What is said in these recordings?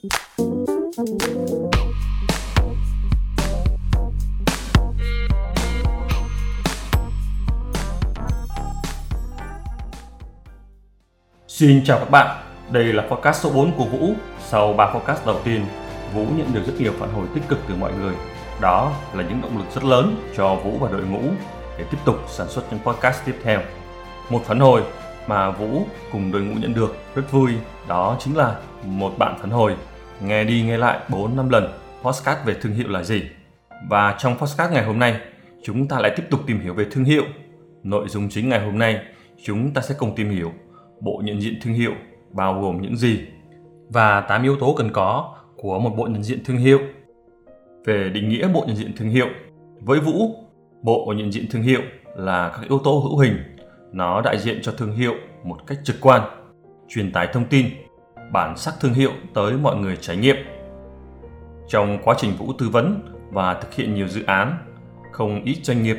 Xin chào các bạn, đây là podcast số 4 của Vũ. Sau 3 podcast đầu tiên, Vũ nhận được rất nhiều phản hồi tích cực từ mọi người. Đó là những động lực rất lớn cho Vũ và đội ngũ để tiếp tục sản xuất những podcast tiếp theo. Một phản hồi mà Vũ cùng đội ngũ nhận được rất vui đó chính là một bạn phản hồi nghe đi nghe lại 4 năm lần podcast về thương hiệu là gì. Và trong podcast ngày hôm nay, chúng ta lại tiếp tục tìm hiểu về thương hiệu. Nội dung chính ngày hôm nay, chúng ta sẽ cùng tìm hiểu bộ nhận diện thương hiệu bao gồm những gì và 8 yếu tố cần có của một bộ nhận diện thương hiệu. Về định nghĩa bộ nhận diện thương hiệu, với Vũ, bộ nhận diện thương hiệu là các yếu tố hữu hình, nó đại diện cho thương hiệu một cách trực quan, truyền tải thông tin, bản sắc thương hiệu tới mọi người trải nghiệm. Trong quá trình Vũ tư vấn và thực hiện nhiều dự án, không ít doanh nghiệp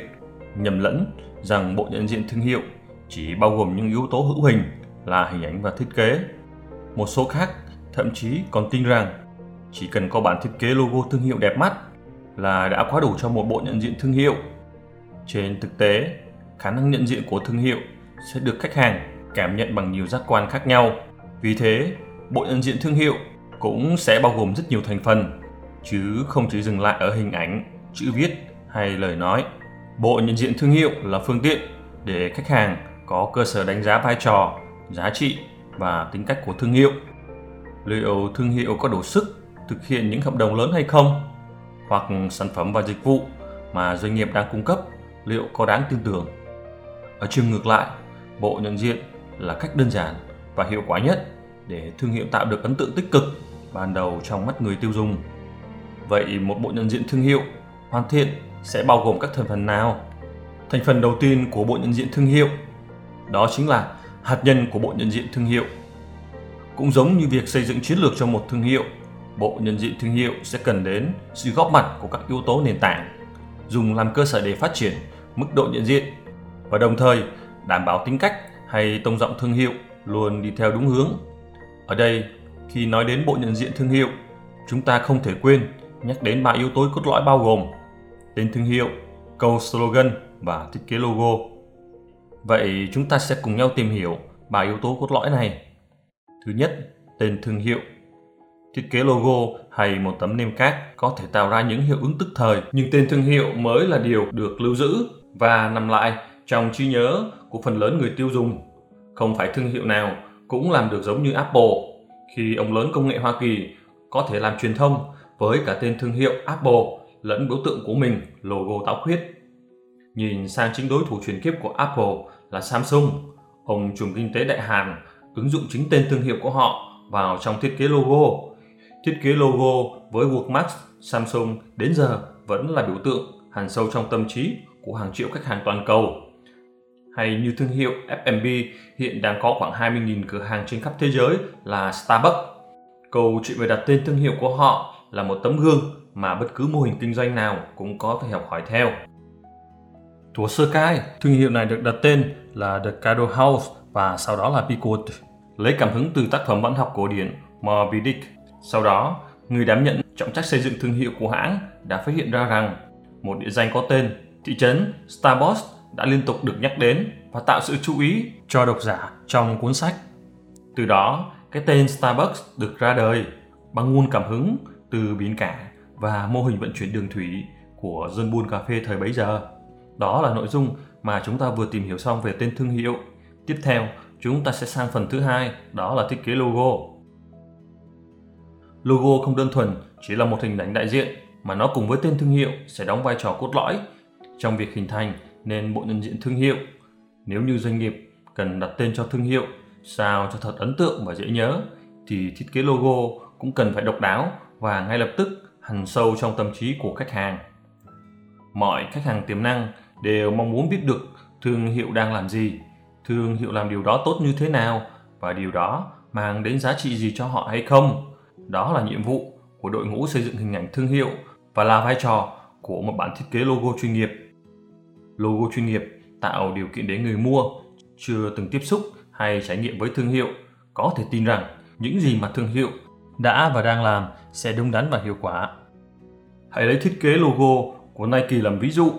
nhầm lẫn rằng bộ nhận diện thương hiệu chỉ bao gồm những yếu tố hữu hình là hình ảnh và thiết kế. Một số khác thậm chí còn tin rằng chỉ cần có bản thiết kế logo thương hiệu đẹp mắt là đã quá đủ cho một bộ nhận diện thương hiệu. Trên thực tế, khả năng nhận diện của thương hiệu sẽ được khách hàng cảm nhận bằng nhiều giác quan khác nhau. Vì thế, bộ nhận diện thương hiệu cũng sẽ bao gồm rất nhiều thành phần, chứ không chỉ dừng lại ở hình ảnh, chữ viết hay lời nói. Bộ nhận diện thương hiệu là phương tiện để khách hàng có cơ sở đánh giá vai trò giá trị và tính cách của thương hiệu. Liệu thương hiệu có đủ sức thực hiện những hợp đồng lớn hay không? Hoặc sản phẩm và dịch vụ mà doanh nghiệp đang cung cấp liệu có đáng tin tưởng? Ở chiều ngược lại, bộ nhận diện là cách đơn giản và hiệu quả nhất để thương hiệu tạo được ấn tượng tích cực ban đầu trong mắt người tiêu dùng. Vậy một bộ nhận diện thương hiệu hoàn thiện sẽ bao gồm các thành phần nào? Thành phần đầu tiên của bộ nhận diện thương hiệu đó chính là hạt nhân của bộ nhận diện thương hiệu. Cũng giống như việc xây dựng chiến lược cho một thương hiệu, bộ nhận diện thương hiệu sẽ cần đến sự góp mặt của các yếu tố nền tảng, dùng làm cơ sở để phát triển mức độ nhận diện và đồng thời đảm bảo tính cách hay tông giọng thương hiệu luôn đi theo đúng hướng. Ở đây, khi nói đến bộ nhận diện thương hiệu, chúng ta không thể quên nhắc đến ba yếu tố cốt lõi bao gồm tên thương hiệu, câu slogan và thiết kế logo. Vậy chúng ta sẽ cùng nhau tìm hiểu ba yếu tố cốt lõi này. Thứ nhất, tên thương hiệu. Thiết kế logo hay một tấm nêm cát có thể tạo ra những hiệu ứng tức thời, nhưng tên thương hiệu mới là điều được lưu giữ và nằm lại trong trí nhớ của phần lớn người tiêu dùng. Không phải thương hiệu nào cũng làm được giống như Apple. Khi ông lớn công nghệ Hoa Kỳ có thể làm truyền thông với cả tên thương hiệu Apple lẫn biểu tượng của mình, logo táo khuyết Nhìn sang chính đối thủ truyền kiếp của Apple là Samsung, ông trùm kinh tế Đại Hàn ứng dụng chính tên thương hiệu của họ vào trong thiết kế logo. Thiết kế logo với Workmax Samsung đến giờ vẫn là biểu tượng hàn sâu trong tâm trí của hàng triệu khách hàng toàn cầu. Hay như thương hiệu F&B hiện đang có khoảng 20.000 cửa hàng trên khắp thế giới là Starbucks. Câu chuyện về đặt tên thương hiệu của họ là một tấm gương mà bất cứ mô hình kinh doanh nào cũng có thể học hỏi theo. Thủa sơ cai, thương hiệu này được đặt tên là The Cado House và sau đó là Picot, lấy cảm hứng từ tác phẩm văn học cổ điển Moby Dick. Sau đó, người đảm nhận trọng trách xây dựng thương hiệu của hãng đã phát hiện ra rằng một địa danh có tên thị trấn Starbucks đã liên tục được nhắc đến và tạo sự chú ý cho độc giả trong cuốn sách. Từ đó, cái tên Starbucks được ra đời bằng nguồn cảm hứng từ biển cả và mô hình vận chuyển đường thủy của dân buôn cà phê thời bấy giờ. Đó là nội dung mà chúng ta vừa tìm hiểu xong về tên thương hiệu. Tiếp theo, chúng ta sẽ sang phần thứ hai, đó là thiết kế logo. Logo không đơn thuần chỉ là một hình ảnh đại diện mà nó cùng với tên thương hiệu sẽ đóng vai trò cốt lõi trong việc hình thành nên bộ nhận diện thương hiệu. Nếu như doanh nghiệp cần đặt tên cho thương hiệu sao cho thật ấn tượng và dễ nhớ thì thiết kế logo cũng cần phải độc đáo và ngay lập tức hằn sâu trong tâm trí của khách hàng. Mọi khách hàng tiềm năng đều mong muốn biết được thương hiệu đang làm gì, thương hiệu làm điều đó tốt như thế nào và điều đó mang đến giá trị gì cho họ hay không. Đó là nhiệm vụ của đội ngũ xây dựng hình ảnh thương hiệu và là vai trò của một bản thiết kế logo chuyên nghiệp. Logo chuyên nghiệp, tạo điều kiện để người mua chưa từng tiếp xúc hay trải nghiệm với thương hiệu có thể tin rằng những gì mà thương hiệu đã và đang làm sẽ đúng đắn và hiệu quả. Hãy lấy thiết kế logo của Nike làm ví dụ.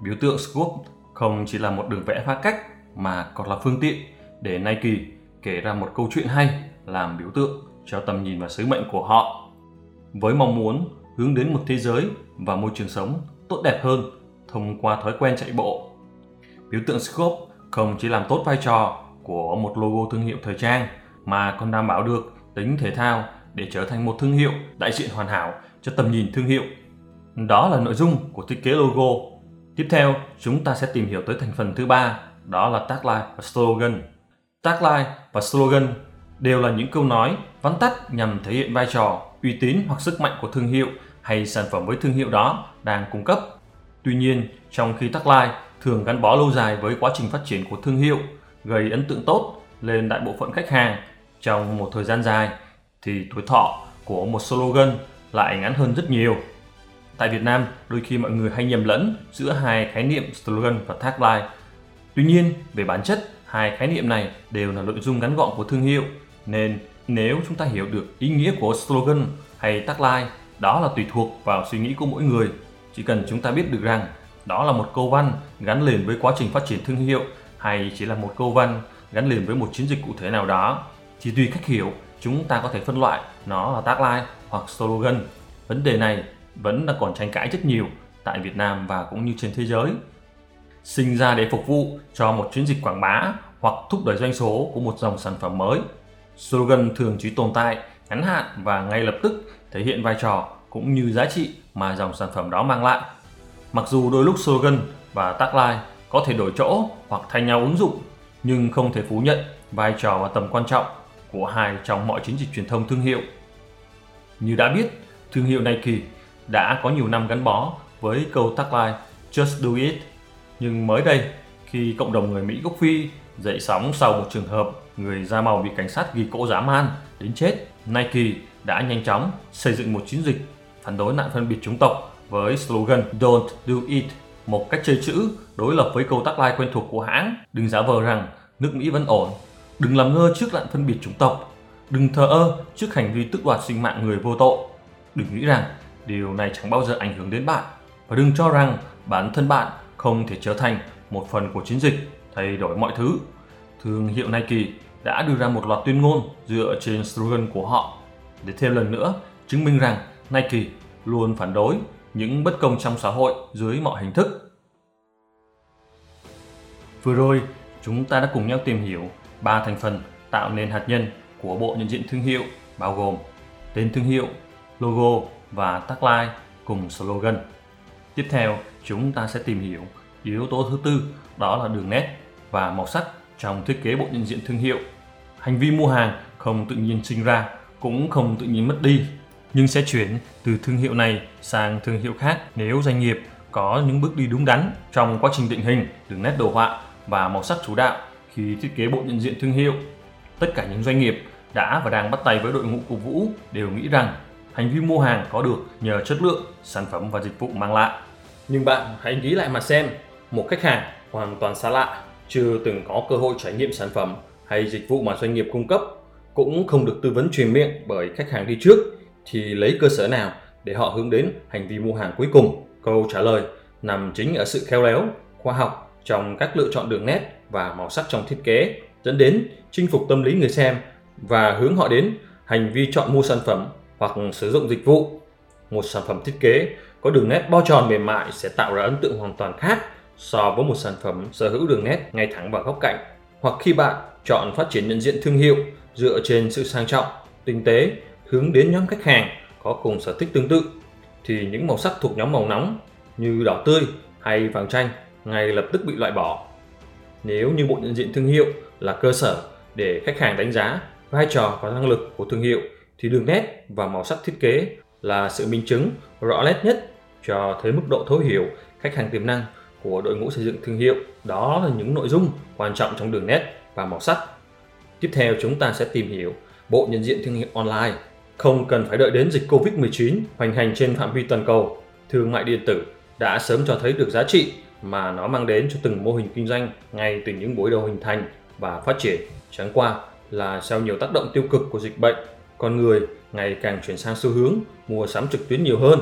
Biểu tượng scoop không chỉ là một đường vẽ phá cách mà còn là phương tiện để Nike kể ra một câu chuyện hay, làm biểu tượng cho tầm nhìn và sứ mệnh của họ. Với mong muốn hướng đến một thế giới và môi trường sống tốt đẹp hơn thông qua thói quen chạy bộ. Biểu tượng scope không chỉ làm tốt vai trò của một logo thương hiệu thời trang mà còn đảm bảo được tính thể thao để trở thành một thương hiệu đại diện hoàn hảo cho tầm nhìn thương hiệu. Đó là nội dung của thiết kế logo. Tiếp theo, chúng ta sẽ tìm hiểu tới thành phần thứ ba, đó là tagline và slogan. Tagline và slogan đều là những câu nói vắn tắt nhằm thể hiện vai trò, uy tín hoặc sức mạnh của thương hiệu hay sản phẩm với thương hiệu đó đang cung cấp. Tuy nhiên, trong khi tagline thường gắn bó lâu dài với quá trình phát triển của thương hiệu, gây ấn tượng tốt lên đại bộ phận khách hàng trong một thời gian dài, thì tuổi thọ của một slogan lại ngắn hơn rất nhiều. Tại Việt Nam, đôi khi mọi người hay nhầm lẫn giữa hai khái niệm slogan và tagline. Tuy nhiên, về bản chất, hai khái niệm này đều là nội dung ngắn gọn của thương hiệu, nên nếu chúng ta hiểu được ý nghĩa của slogan hay tagline, đó là tùy thuộc vào suy nghĩ của mỗi người. Chỉ cần chúng ta biết được rằng đó là một câu văn gắn liền với quá trình phát triển thương hiệu hay chỉ là một câu văn gắn liền với một chiến dịch cụ thể nào đó thì tùy cách hiểu, chúng ta có thể phân loại nó là tagline hoặc slogan. Vấn đề này vẫn đang còn tranh cãi rất nhiều tại Việt Nam và cũng như trên thế giới. Sinh ra để phục vụ cho một chiến dịch quảng bá hoặc thúc đẩy doanh số của một dòng sản phẩm mới. Slogan thường chỉ tồn tại ngắn hạn và ngay lập tức thể hiện vai trò cũng như giá trị mà dòng sản phẩm đó mang lại Mặc dù đôi lúc slogan và tagline có thể đổi chỗ hoặc thay nhau ứng dụng, nhưng không thể phủ nhận vai trò và tầm quan trọng của hai trong mọi chiến dịch truyền thông thương hiệu. Như đã biết, thương hiệu Nike đã có nhiều năm gắn bó với câu tagline Just Do It. Nhưng mới đây, khi cộng đồng người Mỹ gốc Phi dậy sóng sau một trường hợp người da màu bị cảnh sát ghi cỗ dã man đến chết, Nike đã nhanh chóng xây dựng một chiến dịch phản đối nạn phân biệt chủng tộc với slogan Don't do it, một cách chơi chữ đối lập với câu tagline quen thuộc của hãng, đừng giả vờ rằng nước Mỹ vẫn ổn, đừng làm ngơ trước nạn phân biệt chủng tộc, đừng thờ ơ trước hành vi tước đoạt sinh mạng người vô tội, đừng nghĩ rằng điều này chẳng bao giờ ảnh hưởng đến bạn. Và đừng cho rằng bản thân bạn không thể trở thành một phần của chiến dịch thay đổi mọi thứ. Thương hiệu Nike đã đưa ra một loạt tuyên ngôn dựa trên slogan của họ. Để thêm lần nữa chứng minh rằng Nike luôn phản đối những bất công trong xã hội dưới mọi hình thức. Vừa rồi, chúng ta đã cùng nhau tìm hiểu ba thành phần tạo nên hạt nhân của bộ nhận diện thương hiệu bao gồm tên thương hiệu, logo và tagline cùng slogan. Tiếp theo, chúng ta sẽ tìm hiểu yếu tố thứ tư đó là đường nét và màu sắc trong thiết kế bộ nhận diện thương hiệu. Hành vi mua hàng không tự nhiên sinh ra cũng không tự nhiên mất đi nhưng sẽ chuyển từ thương hiệu này sang thương hiệu khác nếu doanh nghiệp có những bước đi đúng đắn trong quá trình định hình đường nét đồ họa và màu sắc chủ đạo khi thiết kế bộ nhận diện thương hiệu. Tất cả những doanh nghiệp đã và đang bắt tay với đội ngũ cục Vũ đều nghĩ rằng hành vi mua hàng có được nhờ chất lượng, sản phẩm và dịch vụ mang lại. Nhưng bạn hãy nghĩ lại mà xem, một khách hàng hoàn toàn xa lạ, chưa từng có cơ hội trải nghiệm sản phẩm hay dịch vụ mà doanh nghiệp cung cấp, cũng không được tư vấn truyền miệng bởi khách hàng đi trước thì lấy cơ sở nào để họ hướng đến hành vi mua hàng cuối cùng? Câu trả lời nằm chính ở sự khéo léo, khoa học trong các lựa chọn đường nét và màu sắc trong thiết kế, dẫn đến chinh phục tâm lý người xem và hướng họ đến hành vi chọn mua sản phẩm hoặc sử dụng dịch vụ. Một sản phẩm thiết kế có đường nét bo tròn mềm mại sẽ tạo ra ấn tượng hoàn toàn khác so với một sản phẩm sở hữu đường nét ngay thẳng vào góc cạnh. Hoặc khi bạn chọn phát triển nhận diện thương hiệu dựa trên sự sang trọng, tinh tế hướng đến nhóm khách hàng có cùng sở thích tương tự, thì những màu sắc thuộc nhóm màu nóng như đỏ tươi hay vàng chanh ngay lập tức bị loại bỏ. Nếu như bộ nhận diện thương hiệu là cơ sở để khách hàng đánh giá vai trò và năng lực của thương hiệu, thì đường nét và màu sắc thiết kế là sự minh chứng rõ nét nhất cho thấy mức độ thấu hiểu khách hàng tiềm năng của đội ngũ xây dựng thương hiệu. Đó là những nội dung quan trọng trong đường nét và màu sắc. Tiếp theo chúng ta sẽ tìm hiểu bộ nhận diện thương hiệu online không cần phải đợi đến dịch Covid-19 hoành hành trên phạm vi toàn cầu, thương mại điện tử đã sớm cho thấy được giá trị mà nó mang đến cho từng mô hình kinh doanh ngay từ những buổi đầu hình thành và phát triển. Chẳng qua là sau nhiều tác động tiêu cực của dịch bệnh, con người ngày càng chuyển sang xu hướng mua sắm trực tuyến nhiều hơn,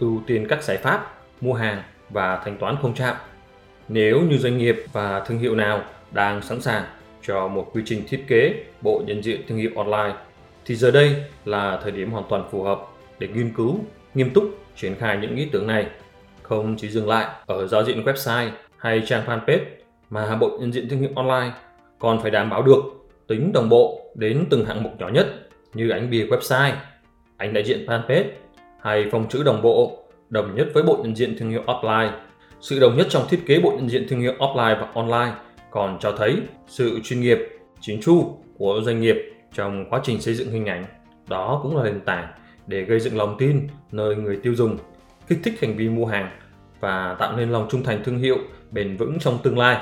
ưu tiên các giải pháp mua hàng và thanh toán không chạm. Nếu như doanh nghiệp và thương hiệu nào đang sẵn sàng cho một quy trình thiết kế bộ nhận diện thương hiệu online thì giờ đây là thời điểm hoàn toàn phù hợp để nghiên cứu, nghiêm túc triển khai những ý tưởng này. Không chỉ dừng lại ở giao diện website hay trang fanpage mà bộ nhận diện thương hiệu online còn phải đảm bảo được tính đồng bộ đến từng hạng mục nhỏ nhất như ảnh bìa website, ảnh đại diện fanpage hay phông chữ đồng bộ đồng nhất với bộ nhận diện thương hiệu offline. Sự đồng nhất trong thiết kế bộ nhận diện thương hiệu offline và online còn cho thấy sự chuyên nghiệp, chính chu của doanh nghiệp trong quá trình xây dựng hình ảnh. Đó cũng là nền tảng để gây dựng lòng tin nơi người tiêu dùng, kích thích hành vi mua hàng và tạo nên lòng trung thành thương hiệu bền vững trong tương lai.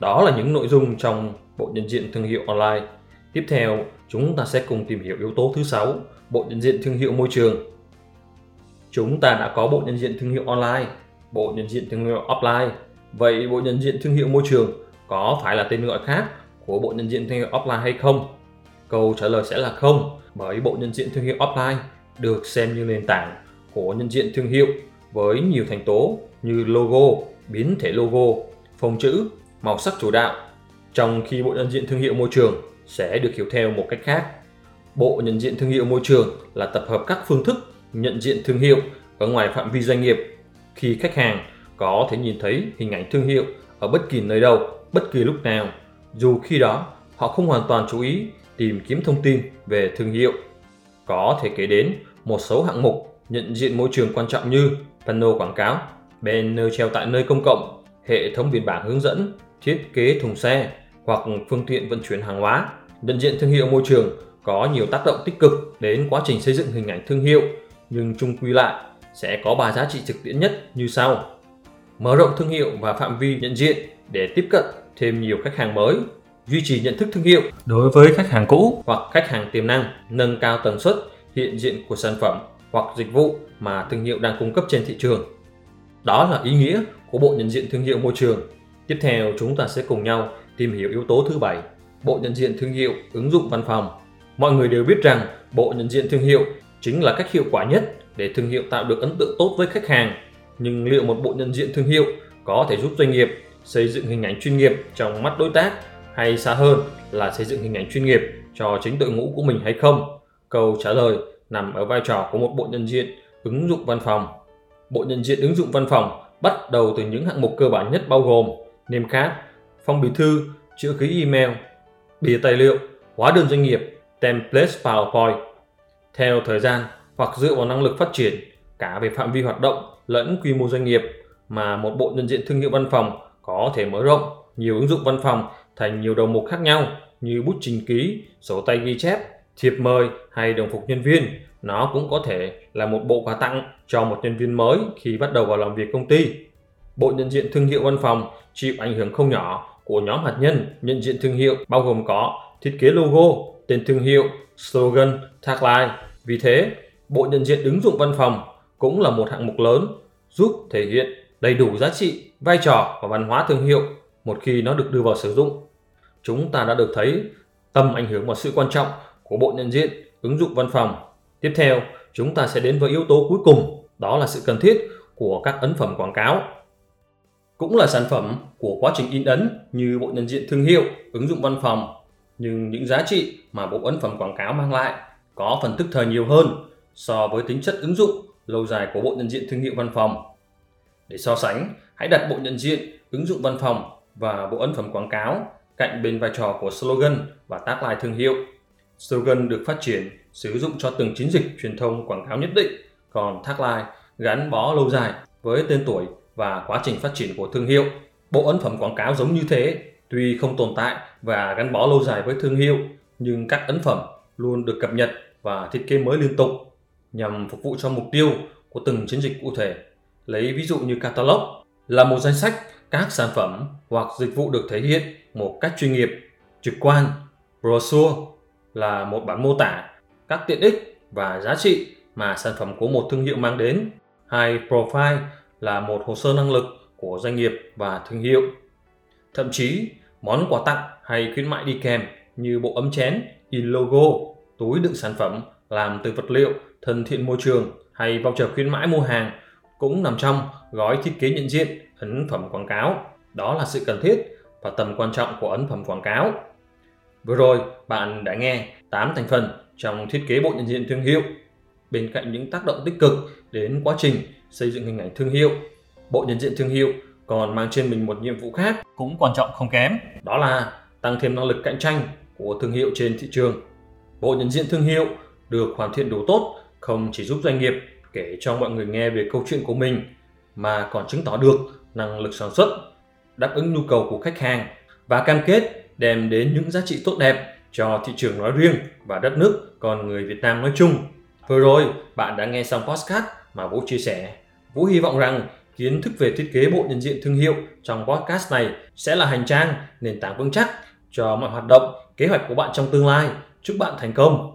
Đó là những nội dung trong bộ nhận diện thương hiệu online. Tiếp theo, chúng ta sẽ cùng tìm hiểu yếu tố thứ sáu, bộ nhận diện thương hiệu môi trường. Chúng ta đã có bộ nhận diện thương hiệu online, bộ nhận diện thương hiệu offline. Vậy bộ nhận diện thương hiệu môi trường có phải là tên gọi khác của bộ nhận diện thương hiệu offline hay không? Câu trả lời sẽ là không, bởi bộ nhận diện thương hiệu offline được xem như nền tảng của nhận diện thương hiệu với nhiều thành tố như logo, biến thể logo, phông chữ, màu sắc chủ đạo. Trong khi bộ nhận diện thương hiệu môi trường sẽ được hiểu theo một cách khác. Bộ nhận diện thương hiệu môi trường là tập hợp các phương thức nhận diện thương hiệu ở ngoài phạm vi doanh nghiệp khi khách hàng có thể nhìn thấy hình ảnh thương hiệu ở bất kỳ nơi đâu, bất kỳ lúc nào, dù khi đó họ không hoàn toàn chú ý tìm kiếm thông tin về thương hiệu. Có thể kể đến một số hạng mục nhận diện môi trường quan trọng như pano quảng cáo, banner treo tại nơi công cộng, hệ thống biển bảng hướng dẫn, thiết kế thùng xe hoặc phương tiện vận chuyển hàng hóa. Nhận diện thương hiệu môi trường có nhiều tác động tích cực đến quá trình xây dựng hình ảnh thương hiệu, nhưng chung quy lại sẽ có ba giá trị thực tiễn nhất như sau. Mở rộng thương hiệu và phạm vi nhận diện để tiếp cận thêm nhiều khách hàng mới, duy trì nhận thức thương hiệu đối với khách hàng cũ hoặc khách hàng tiềm năng, nâng cao tần suất hiện diện của sản phẩm hoặc dịch vụ mà thương hiệu đang cung cấp trên thị trường. Đó là ý nghĩa của bộ nhận diện thương hiệu môi trường. Tiếp theo chúng ta sẽ cùng nhau tìm hiểu yếu tố thứ bảy, bộ nhận diện thương hiệu ứng dụng văn phòng. Mọi người đều biết rằng bộ nhận diện thương hiệu chính là cách hiệu quả nhất để thương hiệu tạo được ấn tượng tốt với khách hàng. Nhưng liệu một bộ nhận diện thương hiệu có thể giúp doanh nghiệp xây dựng hình ảnh chuyên nghiệp trong mắt đối tác hay xa hơn là xây dựng hình ảnh chuyên nghiệp cho chính đội ngũ của mình hay không? Câu trả lời nằm ở vai trò của một bộ nhận diện ứng dụng văn phòng. Bộ nhận diện ứng dụng văn phòng bắt đầu từ những hạng mục cơ bản nhất bao gồm name card, phong bì thư, chữ ký email, bìa tài liệu, hóa đơn doanh nghiệp, template PowerPoint. Theo thời gian hoặc dựa vào năng lực phát triển cả về phạm vi hoạt động lẫn quy mô doanh nghiệp mà một bộ nhận diện thương hiệu văn phòng có thể mở rộng nhiều ứng dụng văn phòng thành nhiều đầu mục khác nhau như bút trình ký, sổ tay ghi chép, thiệp mời hay đồng phục nhân viên. Nó cũng có thể là một bộ quà tặng cho một nhân viên mới khi bắt đầu vào làm việc công ty. Bộ nhận diện thương hiệu văn phòng chịu ảnh hưởng không nhỏ của nhóm hạt nhân nhận diện thương hiệu bao gồm có thiết kế logo, tên thương hiệu, slogan, tagline. Vì thế, bộ nhận diện ứng dụng văn phòng cũng là một hạng mục lớn giúp thể hiện đầy đủ giá trị, vai trò và văn hóa thương hiệu một khi nó được đưa vào sử dụng. Chúng ta đã được thấy tầm ảnh hưởng và sự quan trọng của bộ nhận diện ứng dụng văn phòng. Tiếp theo, chúng ta sẽ đến với yếu tố cuối cùng, đó là sự cần thiết của các ấn phẩm quảng cáo. Cũng là sản phẩm của quá trình in ấn như bộ nhận diện thương hiệu, ứng dụng văn phòng, nhưng những giá trị mà bộ ấn phẩm quảng cáo mang lại có phần tức thời nhiều hơn so với tính chất ứng dụng lâu dài của bộ nhận diện thương hiệu văn phòng. Để so sánh, hãy đặt bộ nhận diện ứng dụng văn phòng và bộ ấn phẩm quảng cáo cạnh bên vai trò của slogan và tagline thương hiệu. Slogan được phát triển sử dụng cho từng chiến dịch truyền thông quảng cáo nhất định, còn tagline gắn bó lâu dài với tên tuổi và quá trình phát triển của thương hiệu. Bộ ấn phẩm quảng cáo giống như thế, tuy không tồn tại và gắn bó lâu dài với thương hiệu, nhưng các ấn phẩm luôn được cập nhật và thiết kế mới liên tục nhằm phục vụ cho mục tiêu của từng chiến dịch cụ thể. Lấy ví dụ như catalog là một danh sách các sản phẩm hoặc dịch vụ được thể hiện một cách chuyên nghiệp, trực quan. Brochure là một bản mô tả các tiện ích và giá trị mà sản phẩm của một thương hiệu mang đến. Hay profile là một hồ sơ năng lực của doanh nghiệp và thương hiệu. Thậm chí, món quà tặng hay khuyến mại đi kèm như bộ ấm chén, in logo, túi đựng sản phẩm làm từ vật liệu thân thiện môi trường hay voucher khuyến mãi mua hàng cũng nằm trong gói thiết kế nhận diện ấn phẩm quảng cáo. Đó là sự cần thiết và tầm quan trọng của ấn phẩm quảng cáo. Vừa rồi, bạn đã nghe 8 thành phần trong thiết kế bộ nhận diện thương hiệu. Bên cạnh những tác động tích cực đến quá trình xây dựng hình ảnh thương hiệu, bộ nhận diện thương hiệu còn mang trên mình một nhiệm vụ khác cũng quan trọng không kém. Đó là tăng thêm năng lực cạnh tranh của thương hiệu trên thị trường. Bộ nhận diện thương hiệu được hoàn thiện đủ tốt không chỉ giúp doanh nghiệp kể cho mọi người nghe về câu chuyện của mình mà còn chứng tỏ được năng lực sản xuất, đáp ứng nhu cầu của khách hàng và cam kết đem đến những giá trị tốt đẹp cho thị trường nói riêng và đất nước con người Việt Nam nói chung. Vừa rồi, bạn đã nghe xong podcast mà Vũ chia sẻ. Vũ hy vọng rằng kiến thức về thiết kế bộ nhận diện thương hiệu trong podcast này sẽ là hành trang, nền tảng vững chắc cho mọi hoạt động, kế hoạch của bạn trong tương lai. Chúc bạn thành công!